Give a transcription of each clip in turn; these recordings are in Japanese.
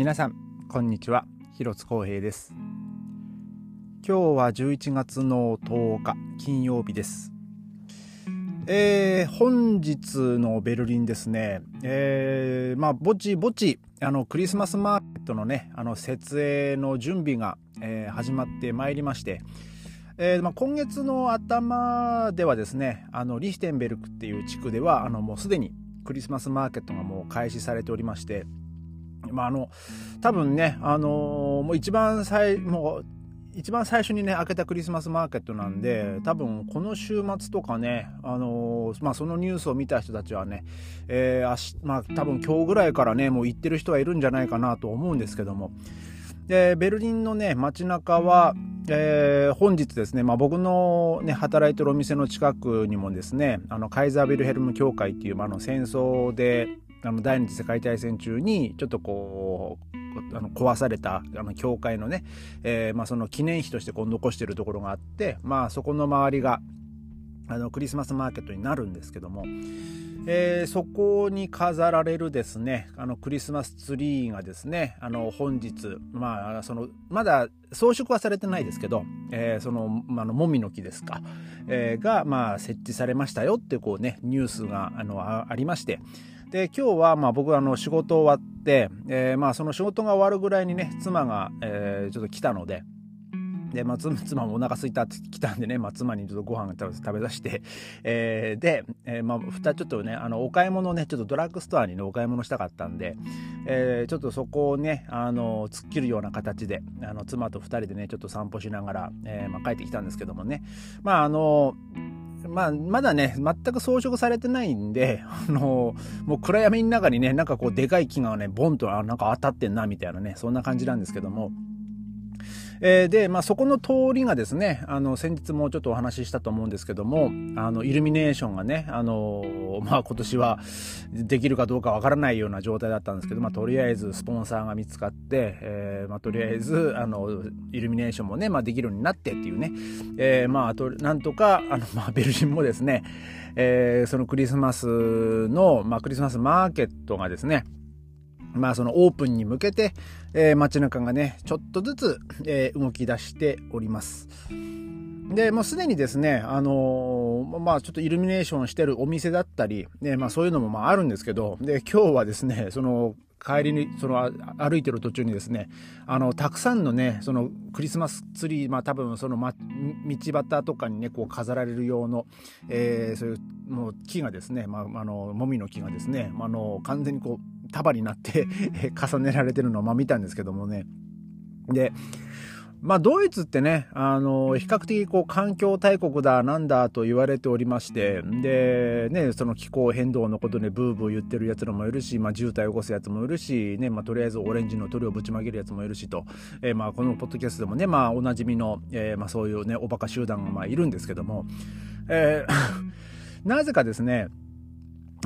皆さんこんにちは。広津光平です。今日は11月の10日金曜日です。えー、本日のベルリンですね、えー、まあぼちぼちあのクリスマスマーケットのねあの設営の準備が、えー、始まってまいりましてえーまあ、今月の頭ではですねあのリヒテンベルクっていう地区ではあのもうすでにクリスマスマーケットがもう開始されておりましてまあ、あの多分ね、あのー、もう一番最もう一番最初にね開けたクリスマスマーケットなんで多分この週末とかね、あのー、まあ、そのニュースを見た人たちはね、えー、しまあ、多分今日ぐらいからねもう行ってる人はいるんじゃないかなと思うんですけども。でベルリンのね街中は、えー、本日ですね、まあ、僕の、ね、働いてるお店の近くにもですねあのカイザービルヘルム協会っていう、まあ、の戦争であの第二次世界大戦中にちょっとこうあの壊されたあの教会のね、えー、まあ、その記念碑としてこう残しているところがあって、まあ、そこの周りがあのクリスマスマーケットになるんですけども、えー、そこに飾られるですねあのクリスマスツリーがですねあの本日、まあ、そのまだ装飾はされてないですけど、えー、その、まあのもみの木ですか、えー、が、まあ、設置されましたよってこうねニュースがあのありましてで今日はまあ僕あの仕事終わって、えー、まあその仕事が終わるぐらいにね妻が、えー、ちょっと来たので。で、まあ、妻もお腹すいたって来たんでね、まあ、妻にちょっとご飯食べさせて、えー、で、えー、まあ、ふたちょっとね、あの、お買い物ね、ちょっとドラッグストアにね、お買い物したかったんで、えー、ちょっとそこをね、あの、突っ切るような形で、あの、妻と二人でね、ちょっと散歩しながら、えー、まあ、帰ってきたんですけどもね、まあ、あの、まあ、まだね、全く装飾されてないんで、あのもう暗闇の中にね、なんかこうでかい木がね、ボンとなんか当たってんな、みたいなね、そんな感じなんですけども、えー、で、まあ、そこの通りがですね、あの、先日もちょっとお話ししたと思うんですけども、あの、イルミネーションがね、あの、まあ、今年はできるかどうかわからないような状態だったんですけど、まあ、とりあえずスポンサーが見つかって、えー、まあ、とりあえず、あの、イルミネーションもね、まあ、できるようになってっていうね、えー、まあ、あと、なんとか、あの、まあ、ベルリンもですね、えー、そのクリスマスの、まあ、クリスマスマーケットがですね、まあそのオープンに向けて、えー、街中がね、ちょっとずつ、えー、動き出しております。で、もうすでにですね、あのー、まあちょっとイルミネーションしてるお店だったり、ね、まあそういうのもまああるんですけど、で、今日はですね、その帰りに、その歩いてる途中にですね、あの、たくさんのね、そのクリスマスツリー、まあ多分その、ま、道端とかにね、こう飾られる用の、えー、そういうもう木がですね、まあ、あの、もみの木がですね、あの、完全にこう、束になって 重ねられてるのをまあ見たんですけどもね。で、まあ、ドイツってね、あの、比較的こう環境大国だなんだと言われておりまして、で、ね、その気候変動のことでブーブー言ってるやつらもいるし、まあ、渋滞を起こすやつもいるし、ね、まあ、とりあえずオレンジの鳥をぶちまけるやつもいるしと、えー、まあ、このポッドキャストでもね、まあ、おなじみの、えー、まあ、そういうね、おバカ集団がまあいるんですけども、えー、なぜかですね、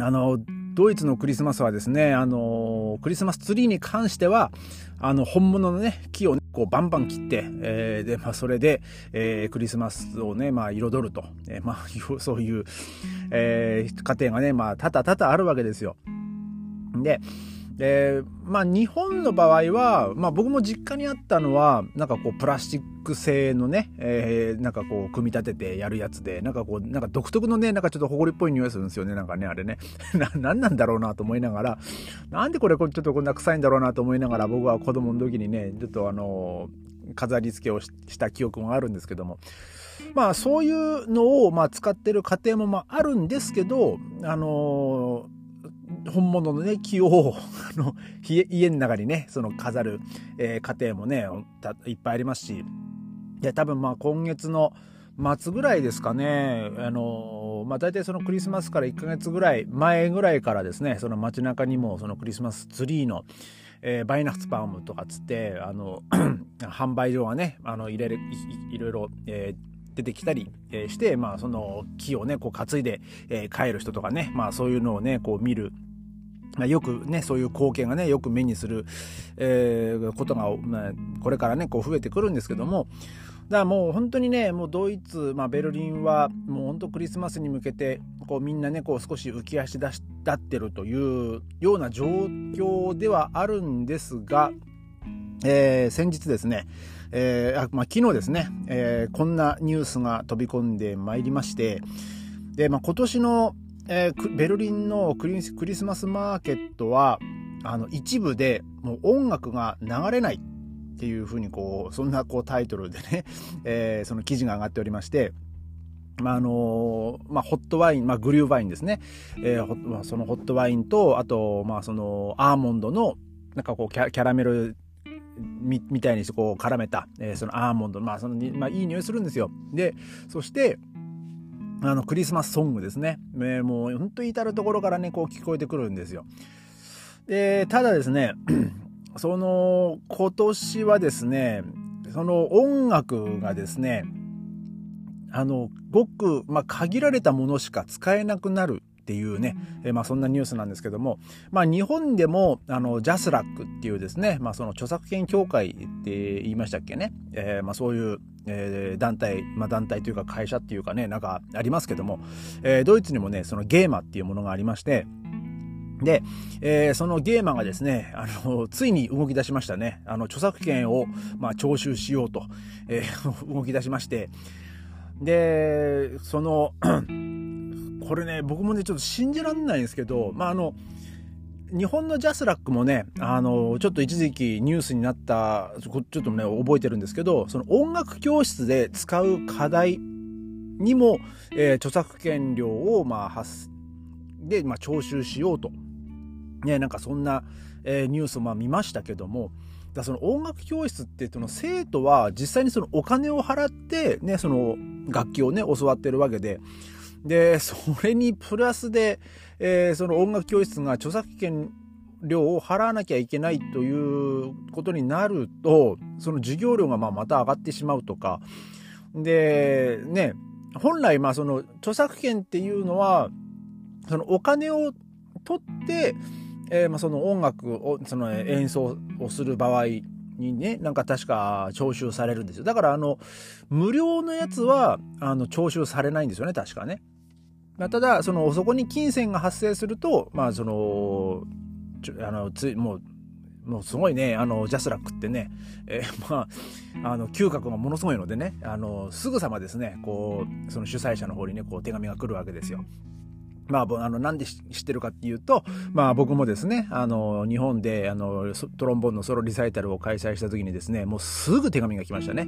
あの、ドイツのクリスマスはですね、あのクリスマスツリーに関しては、あの、本物のね、木をね、こうバンバン切って、えー、で、まあ、それで、えー、クリスマスをね、まあ、彩ると、えー、まあ、そういう、えー、家庭がね、まあ、ただただあるわけですよ。で、で、まあ日本の場合は、まあ僕も実家にあったのは、なんかこうプラスチック製のね、えー、なんかこう組み立ててやるやつで、なんかこう、なんか独特のね、なんかちょっと埃っぽい匂いするんですよね、なんかね、あれね。な、なんなんだろうなと思いながら、なんでこれちょっとこんな臭いんだろうなと思いながら、僕は子供の時にね、ちょっとあの、飾り付けをした記憶もあるんですけども、まあそういうのをまあ使ってる家庭もまああるんですけど、あの本物のね、木を、あの、家の中にね、その飾る、えー、家庭もね、いっぱいありますし、いや、多分まあ今月の末ぐらいですかね、あの、まあ大体そのクリスマスから1ヶ月ぐらい、前ぐらいからですね、その街中にもそのクリスマスツリーの、えー、バイナッツパームとかつって、あの、販売所がね、あの、入れる、いろいろ、えー出てきたりして、まあ、その木をね、こう担いで、え帰る人とかね、まあ、そういうのをね、こう見る、よくね、そういう光景がね、よく目にする、えー、ことが、まあ、これからね、こう増えてくるんですけども、だからもう本当にね、もうドイツ、まあ、ベルリンはもう本当クリスマスに向けてこうみんなねこう少し浮き足立ってるというような状況ではあるんですが、えー、先日ですね、えーあまあ、昨日ですね、えー、こんなニュースが飛び込んでまいりましてで、まあ、今年の、えー、ベルリンのクリスマスマーケットはあの一部でもう音楽が流れないっていうふうにこうそんなこうタイトルでね、えー、その記事が上がっておりましてまああのまあ、ホットワイン、まあ、グリューワインですね、えーまあ、そのホットワインとあと、まあ、そのアーモンドのなんかこうキャラメルみみたいにしてこう絡めた、えー、そのアーモンドまあそのまあ、いい匂いするんですよ。でそしてあのクリスマスソングですね、えー、もう本当に至る所からねこう聞こえてくるんですよ。でただですね その今年はですねその音楽がですねあのごく、まあ、限られたものしか使えなくなるっていうね、えまあ、そんなニュースなんですけども、まあ、日本でもあのジャスラックっていうですね、まあ、その著作権協会って言いましたっけね、えー、まあ、そういう、えー、団体、まあ、団体というか会社っていうかねなんかありますけども、えー、ドイツにもねそのゲーマっていうものがありましてで、えー、そのゲーマーがですね、あの、ついに動き出しましたね。あの、著作権を、まあ、徴収しようと、えー、動き出しまして、で、その、これね、僕もね、ちょっと信じられないんですけど、まあ、あの、日本のジャスラックもね、あの、ちょっと一時期ニュースになった、ちょっとね、覚えてるんですけど、その音楽教室で使う課題にも、えー、著作権料を、まあ、発、で、まあ、徴収しようと。ね、なんかそんな、えー、ニュースをまあ見ましたけども、だその音楽教室ってその生徒は実際にそのお金を払ってね、その楽器をね、教わってるわけで、で、それにプラスで、えー、その音楽教室が著作権料を払わなきゃいけないということになると、その授業料がままた上がってしまうとか、で、ね、本来まあその著作権っていうのは、そのお金を取って、えー、まあ、その音楽をその演奏をする場合にねなんか確か徴収されるんですよ。だからあの無料のやつはあの徴収されないんですよね確かね、まあ、ただそのそこに金銭が発生するとまあそのちょあのついもうもうすごいね、あの、ジャスラックってね、えー、まあ、あの、嗅覚がものすごいのでね、あの、すぐさまですね、こう、その主催者の方にね、こう、手紙が来るわけですよ。まあ、あの、なんで知ってるかっていうと、まあ僕もですね、あの、日本で、あの、トロンボーンのソロリサイタルを開催した時にですね、もうすぐ手紙が来ましたね。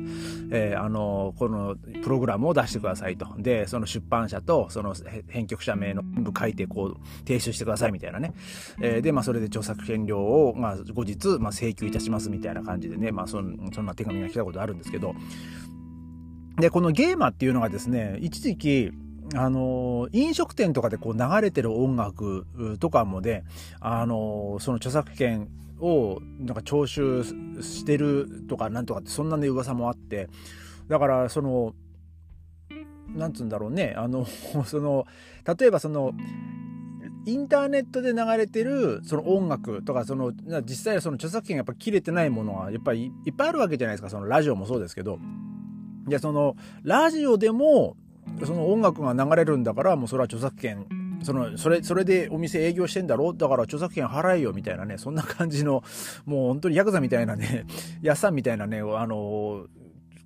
えー、あの、このプログラムを出してくださいと。で、その出版社と、その編曲者名の全部書いて、こう、提出してくださいみたいなね。えー、で、まあそれで著作権料を、まあ後日、まあ請求いたしますみたいな感じでね、まあそそんな手紙が来たことあるんですけど、で、このゲーマっていうのがですね、一時期、あの飲食店とかでこう流れてる音楽とかもね、あのその著作権をなんか徴収してるとかなんとかってそんなね噂もあってだからそのなんつうんだろうねあの その例えばそのインターネットで流れてるその音楽とかその実際その著作権がやっぱ切れてないものはやっぱりいっぱいあるわけじゃないですかそのラジオもそうですけど。でそのラジオでもその音楽が流れるんだからもうそれは著作権。そのそれそれでお店営業してんだろだから著作権払えよみたいなね。そんな感じのもう本当にヤクザみたいなね。やっさんみたいなねあの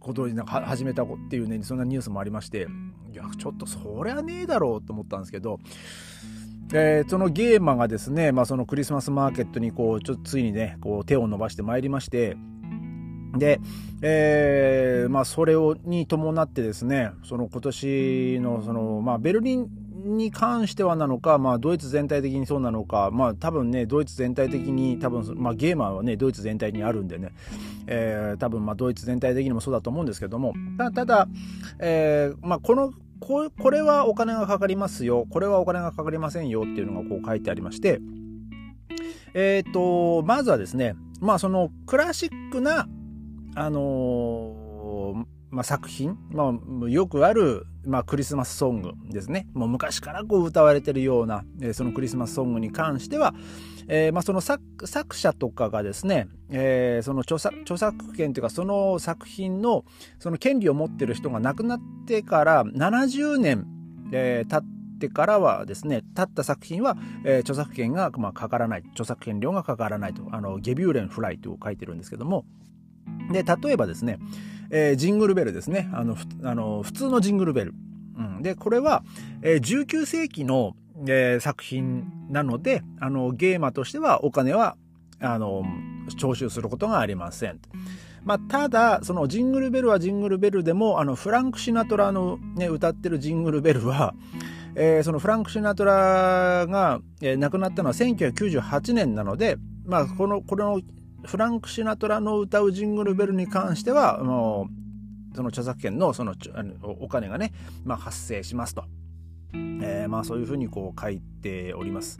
ことになんか始めたっていうねそんなニュースもありまして。いやちょっとそりゃねえだろうと思ったんですけど。えー、そのゲーマがですね、まあ、そのクリスマスマーケットにこうちょっとついにねこう手を伸ばしてまいりまして。で、えー、まあ、それをに伴ってですね、その今年の、その、まあ、ベルリンに関してはなのか、まあ、ドイツ全体的にそうなのか、まあ、多分ね、ドイツ全体的に、多分、まあ、ゲーマーはね、ドイツ全体にあるんでね、えー、多分、まあ、ドイツ全体的にもそうだと思うんですけども、たただ、えー、まあ、この、ここれはお金がかかりますよ、これはお金がかかりませんよっていうのがこう書いてありまして、えっ、ー、と、まずはですね、まあ、そのクラシックなあの、まあ、作品、まあ、よくある、まあ、クリスマスソングですね。もう昔からこう歌われてるような、えー、そのクリスマスソングに関しては、えー、まあ、その作者とかがですね、えー、その著作著作権というかその作品のその権利を持ってる人が亡くなってから70年、え、経ってからはですね、経った作品は、えー、著作権が、まあ、かからない、著作権料がかからないと、あの、ゲビューレンフライと書いてるんですけども、で、例えばですね、えー、ジングルベルですね。あの、あの普通のジングルベル。うん、で、これは、えー、19世紀の、えー、作品なので、あの、ゲーマーとしてはお金は、あの、徴収することがありません。まあ、ただ、そのジングルベルはジングルベルでも、あの、フランク・シナトラのね、歌ってるジングルベルは、えー、そのフランク・シナトラが、えー、亡くなったのは1998年なので、まあ、この、これのフランク・シナトラの歌うジングルベルに関しては、もう、その著作権のそのお金がね、まあ、発生しますと。えー、まあそういうふうにこう書いております。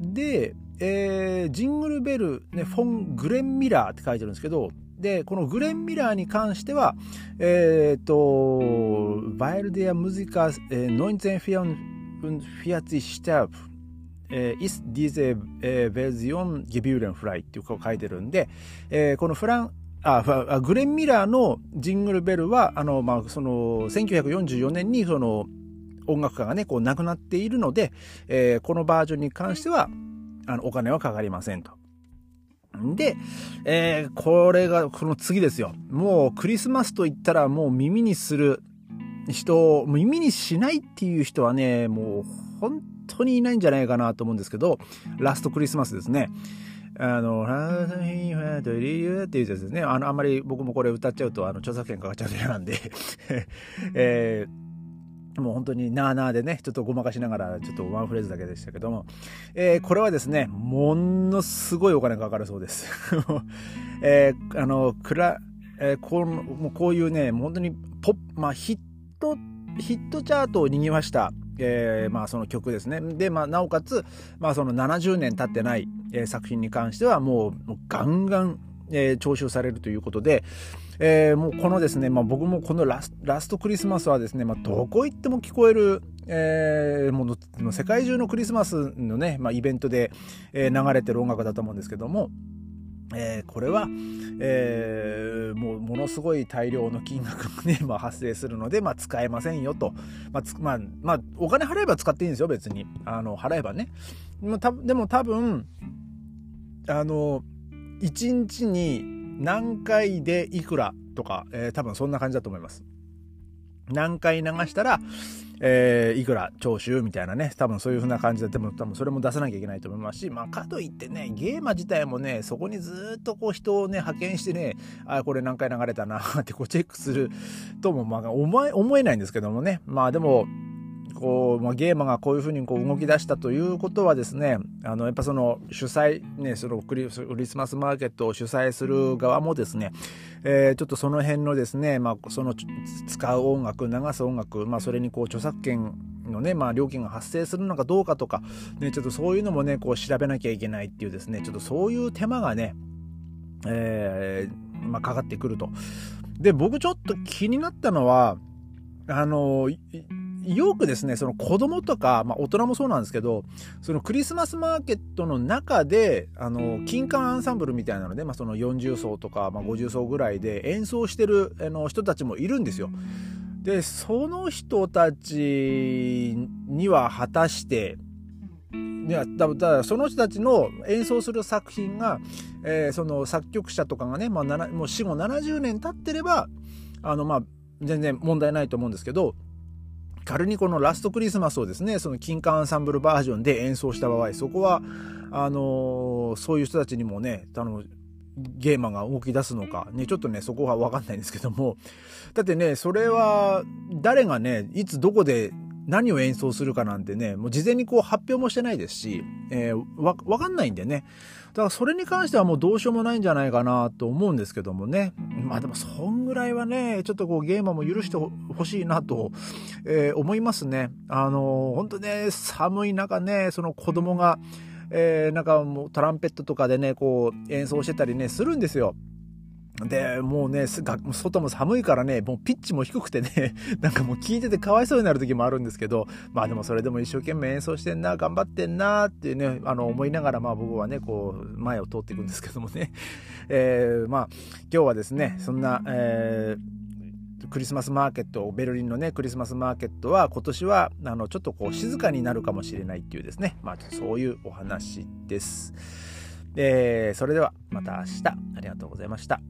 で、えー、ジングルベル、ね、フォン・グレン・ミラーって書いてるんですけど、で、このグレン・ミラーに関しては、えっ、ー、と、バイルディア・ムジカ、えー、1944 Stab えー、is diese Version Gebührenfrei っていうか書いてるんで、えー、このフラン、あ、グレン・ミラーのジングルベルは、あの、まあ、その、1944年にその、音楽家がね、こう亡くなっているので、えー、このバージョンに関しては、あの、お金はかかりませんと。で、えー、これが、この次ですよ。もうクリスマスと言ったらもう耳にする人、耳にしないっていう人はね、もう本当にいないんじゃないかなと思うんですけど、ラストクリスマスですね。あの、ラーメンファートリーっていうやつですね。あの、あんまり僕もこれ歌っちゃうと、あの、著作権かかっちゃうと嫌なんで えー、もう本当になーなーでね、ちょっとごまかしながら、ちょっとワンフレーズだけでしたけども、えー、これはですね、ものすごいお金かかるそうです。えー、あの、くら、えー、こうもうこういうね、本当にポッ、まあ、ヒット、ヒットチャートを握りました。えー、まあその曲ですね。で、まあなおかつ、まあその70年経ってない、えー、作品に関してはもうガンガン、えー、徴収されるということで、えー、もうこのですね、まあ、僕もこのラスラストクリスマスはですね、まあ、どこ行っても聞こえる、えー、もう世界中のクリスマスのね、まあ、イベントで、えー、流れてる音楽だと思うんですけども、えー、これは、えー、もうものすごい大量の金額がね、まあ、発生するので、まあ、使えませんよと。まあ、まあ、まあ、お金払えば使っていいんですよ、別に。あの、払えばね。でも多分、あの、1日に何回でいくらとか、えー、多分そんな感じだと思います。何回流したら、えー、いくら徴収みたいなね、多分そういう風な感じで、でも多分それも出さなきゃいけないと思いますし、まあかといってね、ゲーマ自体もね、そこにずっとこう人をね、派遣してね、あ、これ何回流れたなってこうチェックするとも、まあ思え、思えないんですけどもね、まあでも、こう、まあ、ゲーマがこういうふうにこう動き出したということはですね、あの、やっぱその主催、ね、そのクリスマスマーケットを主催する側もですね、えー、ちょっとその辺のですね、まあ、その使う音楽、流す音楽、まあ、それにこう著作権のね、まあ、料金が発生するのかどうかとか、ね、ちょっとそういうのもね、こう調べなきゃいけないっていうですね、ちょっとそういう手間がね、えー、まあ、かかってくると。で、僕ちょっと気になったのは、あの、よくですね、その子供とか、まあ大人もそうなんですけど、そのクリスマスマーケットの中で、あの、金管アンサンブルみたいなので、まあその40層とか、まあ50層ぐらいで演奏してるあの人たちもいるんですよ。で、その人たちには果たして、いやだだその人たちの演奏する作品が、えー、その作曲者とかがね、まあ、もう死後70年経ってればあのまあ全然問題ないと思うんですけど仮にこのラストクリスマスをですね、その金管アンサンブルバージョンで演奏した場合、そこは、あのー、そういう人たちにもね、あの、ゲーマーが動き出すのか、ね、ちょっとね、そこはわかんないんですけども、だってね、それは、誰がね、いつどこで何を演奏するかなんてね、もう事前にこう発表もしてないですし、えー、わ、わかんないんでね。だからそれに関してはもうどうしようもないんじゃないかなと思うんですけどもね。まあでもそんぐらいはね、ちょっとこうゲーマーも許してほしいなと、えー、思いますね。あのー、本当ね、寒い中ね、その子供が、えー、なんかもうトランペットとかでね、こう演奏してたりね、するんですよ。で、もうね、外も寒いからね、もうピッチも低くてね、なんかもう聞いててかわいそうになる時もあるんですけど、まあでもそれでも一生懸命演奏してんな、頑張ってんなってね、あの思いながらまあ僕はね、こう前を通っていくんですけどもね、えー、まあ今日はですね、そんな、えークリスマスマーケットベルリンのねクリスマスマーケットは今年はあのちょっとこう静かになるかもしれないっていうですねまあそういうお話です。えー、それではまた明日ありがとうございました。